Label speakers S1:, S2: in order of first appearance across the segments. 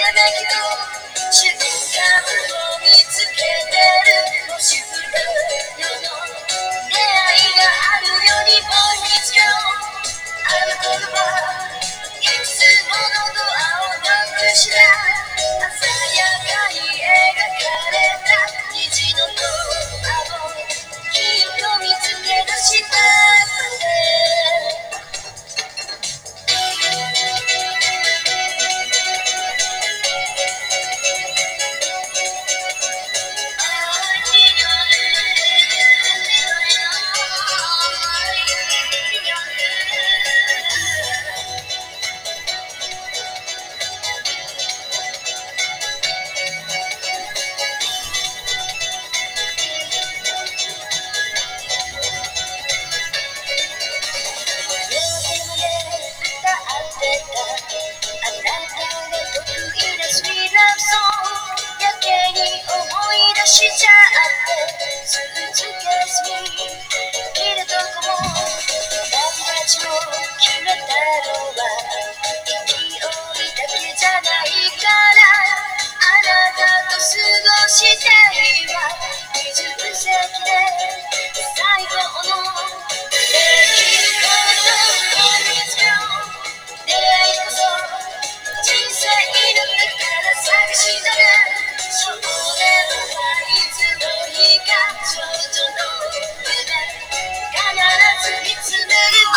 S1: I that you should discover. she just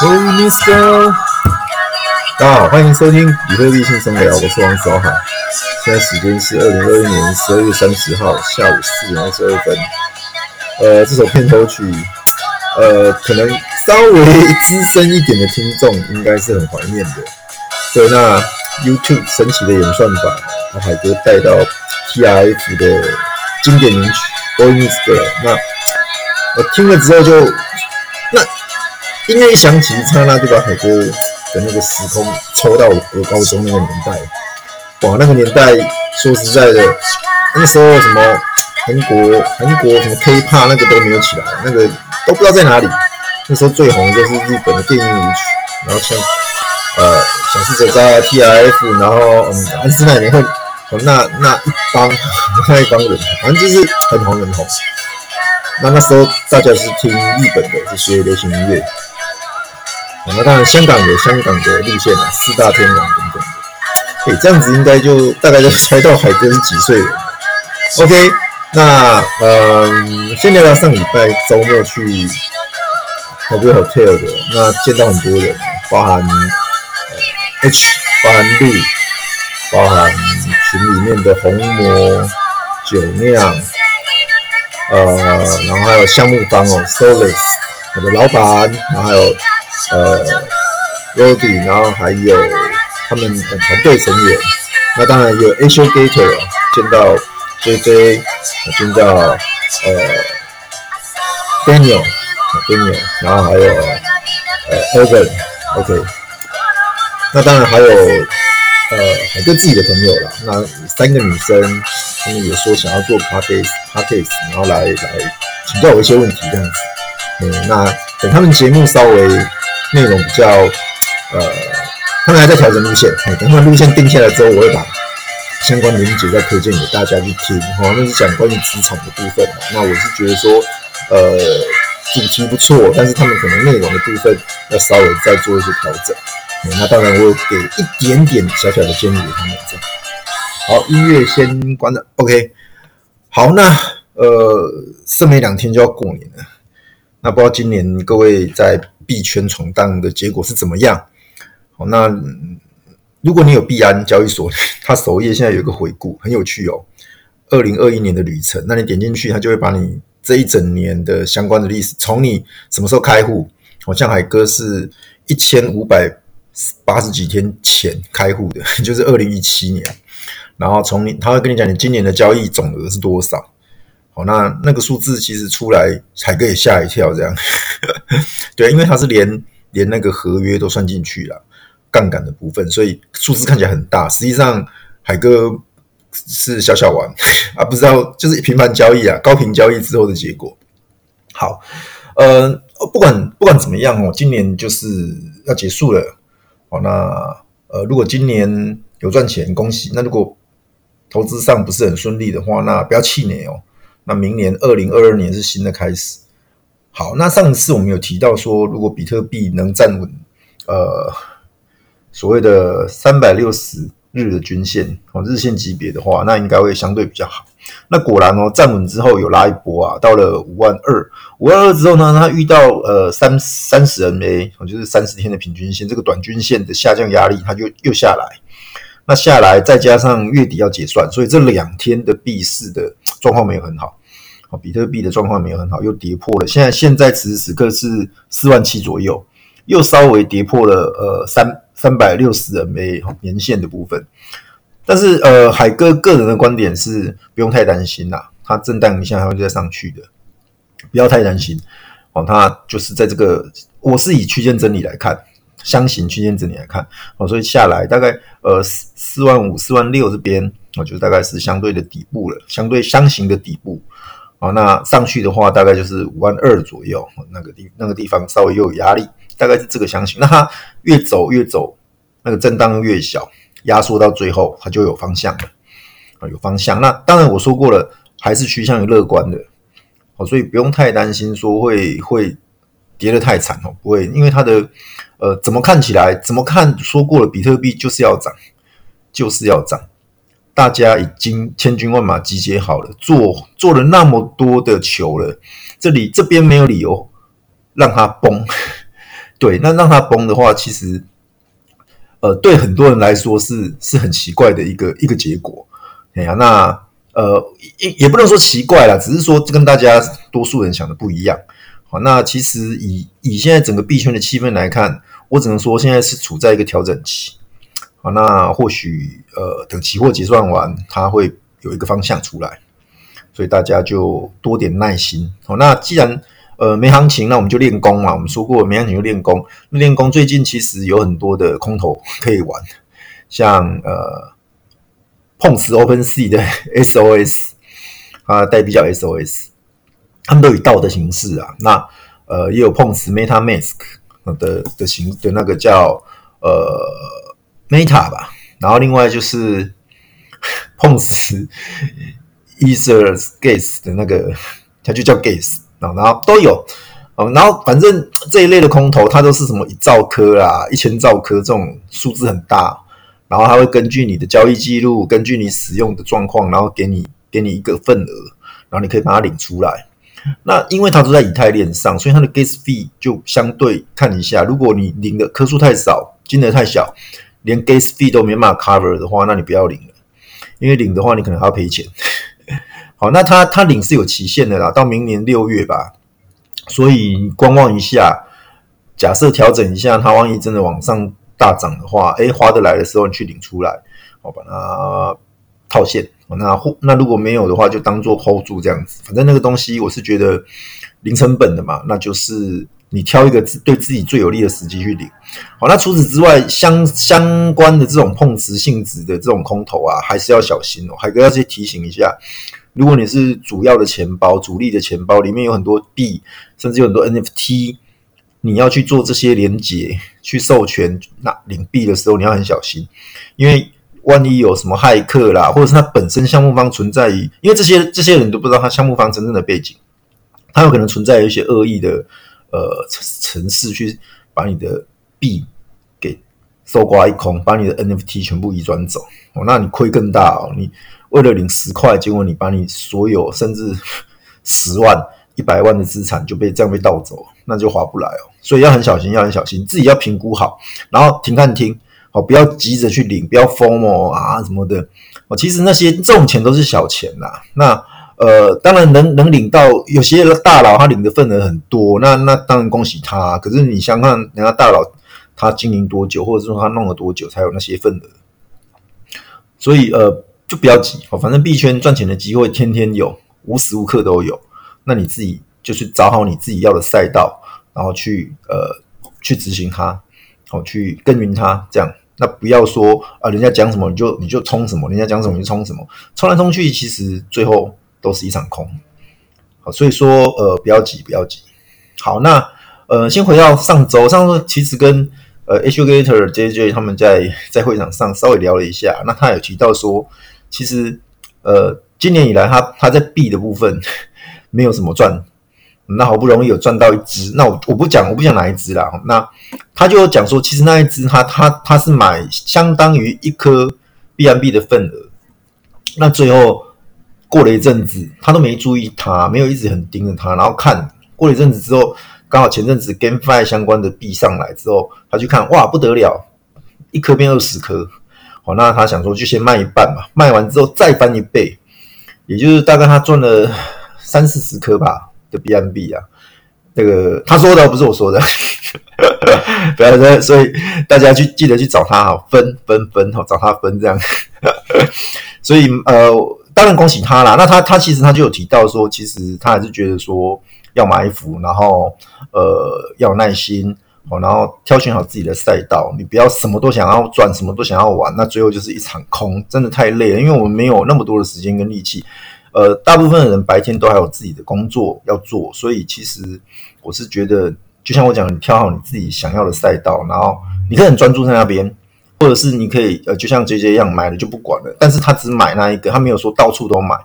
S1: Hey Mister，大家好，欢迎收听比特币轻松聊，我是王小海。现在时间是二零二一年十二月三十号下午四点二十二分。呃，这首片头曲，呃，可能稍微资深一点的听众应该是很怀念的。对，那 YouTube 神奇的演算法，把海哥带到 T F 的经典名曲《Boys》。那我听了之后就。音乐一响起，刹那就把海哥的那个时空抽到我高中那个年代。哇，那个年代说实在的，那时候什么韩国、韩国什么 K-pop 那个都没有起来，那个都不知道在哪里。那时候最红就是日本的电音舞曲，然后像呃小室哲在 T.R.F，然后嗯安室奈美惠，那那一帮那一帮人，反正就是很红很红。那那时候大家是听日本的这些流行音乐。那当然，香港有香港的路线啊，四大天王等等的。诶，这样子应该就大概就猜到海哥是几岁了。OK，那嗯，先聊聊上礼拜周末去海哥 hotel 的，那见到很多人，包含 H，包含绿，包含群里面的红魔酒酿，呃，然后还有项目方哦，Solace，我的老板，然后还有。呃，Rody，然后还有他们的团队成员，那当然有 Asia Gator 见到 JJ，见到呃 Daniel，Daniel，然后还有呃 Evan，OK，那当然还有呃海哥自己的朋友啦，那三个女生，她们也说想要做 Podcast，Podcast，然后来来请教我一些问题这样子，嗯，那等他们节目稍微。内容比较，呃，他们还在调整路线，等他们路线定下来之后，我会把相关的连结再推荐给大家去听。哈，那是讲关于职场的部分。那我是觉得说，呃，主题不错，但是他们可能内容的部分要稍微再做一些调整。那当然，我给一点点小小的建议给他们。这样，好，音乐先关了。OK，好，那呃，剩没两天就要过年了。那不知道今年各位在币圈闯荡的结果是怎么样？好，那如果你有币安交易所，它首页现在有一个回顾，很有趣哦。二零二一年的旅程，那你点进去，它就会把你这一整年的相关的历史，从你什么时候开户，好像海哥是一千五百八十几天前开户的，就是二零一七年。然后从你，他会跟你讲你今年的交易总额是多少。哦，那那个数字其实出来，海哥也吓一跳，这样。对，因为它是连连那个合约都算进去了，杠杆的部分，所以数字看起来很大。实际上，海哥是小小玩 啊，不知道就是频繁交易啊，高频交易之后的结果。好，呃，不管不管怎么样哦，今年就是要结束了。好，那呃，如果今年有赚钱，恭喜；那如果投资上不是很顺利的话，那不要气馁哦。那明年二零二二年是新的开始。好，那上次我们有提到说，如果比特币能站稳呃所谓的三百六十日的均线哦，日线级别的话，那应该会相对比较好。那果然哦，站稳之后有拉一波啊，到了五万二，五万二之后呢，它遇到呃三三十 MA，就是三十天的平均线，这个短均线的下降压力，它就又下来。那下来再加上月底要结算，所以这两天的币市的状况没有很好。比特币的状况没有很好，又跌破了。现在现在此时此刻是四万七左右，又稍微跌破了呃三三百六十 MA 年线的部分。但是呃，海哥个人的观点是不用太担心啦，它震荡一下还会再上去的，不要太担心哦。它就是在这个，我是以区间整理来看，箱型区间整理来看哦，所以下来大概呃四四万五、四万六这边我觉得大概是相对的底部了，相对箱型的底部。好，那上去的话大概就是五万二左右，那个地那个地方稍微又有压力，大概是这个箱型。那它越走越走，那个震荡越小，压缩到最后它就有方向了啊，有方向。那当然我说过了，还是趋向于乐观的，好，所以不用太担心说会会跌得太惨哦，不会，因为它的呃怎么看起来怎么看说过了，比特币就是要涨，就是要涨。大家已经千军万马集结好了，做做了那么多的球了，这里这边没有理由让他崩。对，那让他崩的话，其实呃，对很多人来说是是很奇怪的一个一个结果。哎呀，那呃也也不能说奇怪啦，只是说跟大家多数人想的不一样。好，那其实以以现在整个币圈的气氛来看，我只能说现在是处在一个调整期。好，那或许呃，等期货结算完，它会有一个方向出来，所以大家就多点耐心。好，那既然呃没行情，那我们就练功嘛。我们说过没行情就练功。练功最近其实有很多的空头可以玩，像呃碰瓷 Open C 的 SOS 啊，代币叫 SOS，他们都以道的形式啊。那呃也有碰瓷 MetaMask 的的形的那个叫呃。Meta 吧，然后另外就是 碰瓷 Etherspace 的那个，它就叫 Gas 啊，然后都有啊，然后反正这一类的空头，它都是什么一兆颗啦、一千兆颗这种数字很大，然后它会根据你的交易记录，根据你使用的状况，然后给你给你一个份额，然后你可以把它领出来。那因为它都在以太链上，所以它的 Gas fee 就相对看一下，如果你领的颗数太少，金额太小。连 gas fee 都没办法 cover 的话，那你不要领了，因为领的话你可能还要赔钱。好，那他他领是有期限的啦，到明年六月吧，所以观望一下。假设调整一下，它万一真的往上大涨的话，诶，划得来的时候你去领出来，好把它套现。那或那如果没有的话，就当做 hold 住这样子。反正那个东西我是觉得零成本的嘛，那就是。你挑一个自对自己最有利的时机去领，好，那除此之外，相相关的这种碰瓷性质的这种空头啊，还是要小心哦。海哥要去提醒一下，如果你是主要的钱包、主力的钱包里面有很多币，甚至有很多 NFT，你要去做这些连接、去授权、那领币的时候，你要很小心，因为万一有什么骇客啦，或者是他本身项目方存在于，因为这些这些人都不知道他项目方真正的背景，他有可能存在一些恶意的。呃，城市去把你的币给搜刮一空，把你的 NFT 全部移转走哦，那你亏更大哦。你为了领十块，结果你把你所有甚至十万、一百万的资产就被这样被盗走，那就划不来哦。所以要很小心，要很小心，自己要评估好，然后停看听，好，不要急着去领，不要疯哦啊什么的哦。其实那些这种钱都是小钱啦，那。呃，当然能能领到有些大佬他领的份额很多，那那当然恭喜他。可是你想看人家大佬他经营多久，或者说他弄了多久才有那些份额？所以呃，就不要急哦，反正币圈赚钱的机会天天有，无时无刻都有。那你自己就是找好你自己要的赛道，然后去呃去执行它，好去耕耘它，这样。那不要说啊，人家讲什么你就你就冲什么，人家讲什么你就冲什么，冲来冲去，其实最后。都是一场空，好，所以说呃不要急，不要急。好，那呃先回到上周，上周其实跟呃 Hugator JJ 他们在 在会场上稍微聊了一下，那他有提到说，其实呃今年以来他他在币的部分 没有什么赚，那好不容易有赚到一只，那我我不讲我不讲哪一只啦，那他就讲说，其实那一只他他他是买相当于一颗 B M B 的份额，那最后。过了一阵子，他都没注意他，没有一直很盯着他。然后看过了一阵子之后，刚好前阵子 GameFi 相关的币上来之后，他去看，哇，不得了，一颗变二十颗。好，那他想说就先卖一半嘛，卖完之后再翻一倍，也就是大概他赚了三四十颗吧的 BNB 啊。这个他说的不是我说的，不要说，所以大家去记得去找他哈，分分分哈，找他分这样。所以呃。当然恭喜他啦。那他他其实他就有提到说，其实他还是觉得说要埋伏，然后呃要有耐心，哦，然后挑选好自己的赛道，你不要什么都想要赚，什么都想要玩，那最后就是一场空，真的太累了。因为我们没有那么多的时间跟力气，呃，大部分的人白天都还有自己的工作要做，所以其实我是觉得，就像我讲，你挑好你自己想要的赛道，然后你可以很专注在那边，或者是你可以呃，就像 JJ 一样买了就不管了，但是他只买那一个，他没有说到处都买。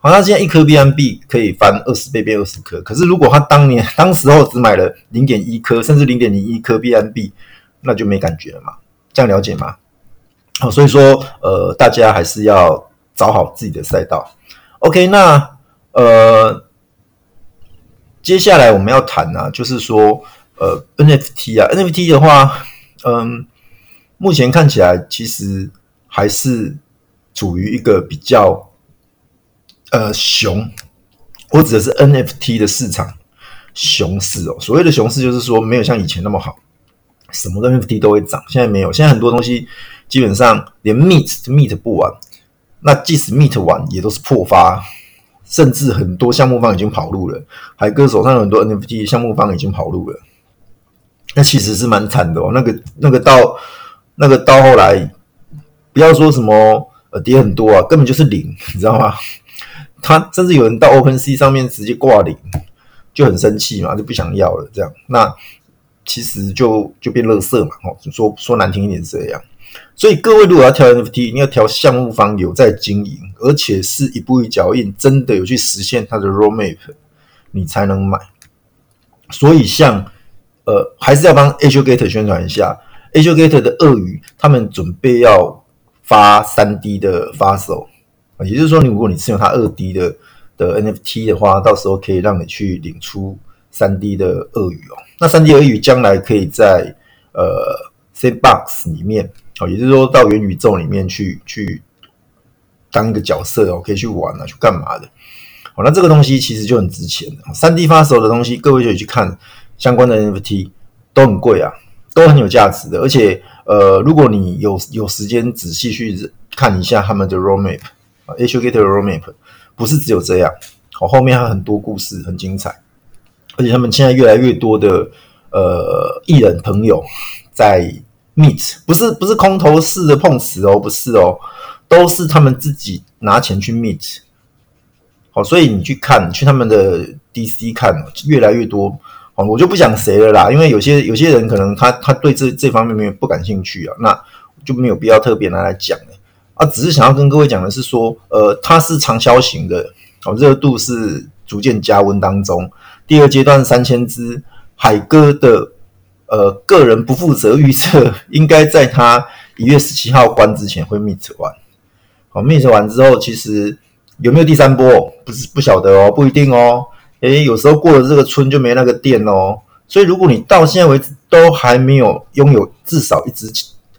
S1: 好，那现在一颗 BNB 可以翻二十倍变二十颗，可是如果他当年当时候只买了零点一颗，甚至零点零一颗 BNB，那就没感觉了嘛？这样了解吗？好，所以说呃，大家还是要找好自己的赛道。OK，那呃，接下来我们要谈呢、就是说呃 NFT 啊，NFT 的话，嗯、目前看起来其实还是处于一个比较。呃，熊，我指的是 NFT 的市场熊市哦。所谓的熊市，就是说没有像以前那么好，什么 NFT 都会涨。现在没有，现在很多东西基本上连 meet meet 不完，那即使 meet 完也都是破发，甚至很多项目方已经跑路了。海哥手上有很多 NFT 项目方已经跑路了，那其实是蛮惨的哦。那个那个到那个到后来，不要说什么呃跌很多啊，根本就是零，你知道吗？他甚至有人到 OpenSea 上面直接挂零，就很生气嘛，就不想要了。这样，那其实就就变垃圾嘛。哦，说说难听一点是这样。所以各位如果要挑 NFT，你要挑项目方有在经营，而且是一步一脚印，真的有去实现它的 roadmap，你才能买。所以像呃，还是要帮 Azugator 宣传一下，Azugator 的鳄鱼，他们准备要发三 D 的发售。也就是说，你如果你持有它二 D 的的 NFT 的话，到时候可以让你去领出三 D 的鳄鱼哦。那三 D 鳄鱼将来可以在呃 Sandbox 里面哦，也就是说到元宇宙里面去去当一个角色哦，可以去玩啊，去干嘛的？哦，那这个东西其实就很值钱。三 D 发售的东西，各位就可以去看相关的 NFT 都很贵啊，都很有价值的。而且呃，如果你有有时间仔细去看一下他们的 Roadmap。Azugator Roadmap 不是只有这样，好，后面还有很多故事，很精彩，而且他们现在越来越多的呃艺人朋友在 Meet，不是不是空头式的碰瓷哦，不是哦，都是他们自己拿钱去 Meet，好，所以你去看，去他们的 DC 看，越来越多，我就不讲谁了啦，因为有些有些人可能他他对这这方面没有不感兴趣啊，那就没有必要特别拿来讲了。啊，只是想要跟各位讲的是说，呃，它是长销型的，哦，热度是逐渐加温当中。第二阶段三千只海哥的，呃，个人不负责预测，应该在他一月十七号关之前会 meet 完。好，meet 完之后，其实有没有第三波，不是不晓得哦，不一定哦。诶，有时候过了这个村就没那个店哦。所以如果你到现在为止都还没有拥有至少一只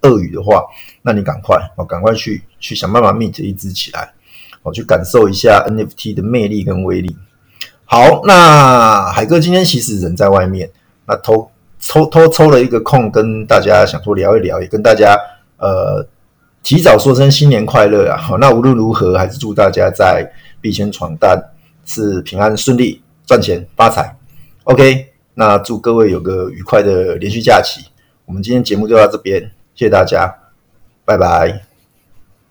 S1: 鳄鱼的话，那你赶快哦，赶快去去想办法 meet 一只起来，哦，去感受一下 NFT 的魅力跟威力。好，那海哥今天其实人在外面，那偷抽偷抽了一个空，跟大家想说聊一聊，也跟大家呃提早说声新年快乐啊！好，那无论如何，还是祝大家在币圈闯荡是平安顺利，赚钱发财。OK，那祝各位有个愉快的连续假期。我们今天节目就到这边。谢谢大家，拜拜。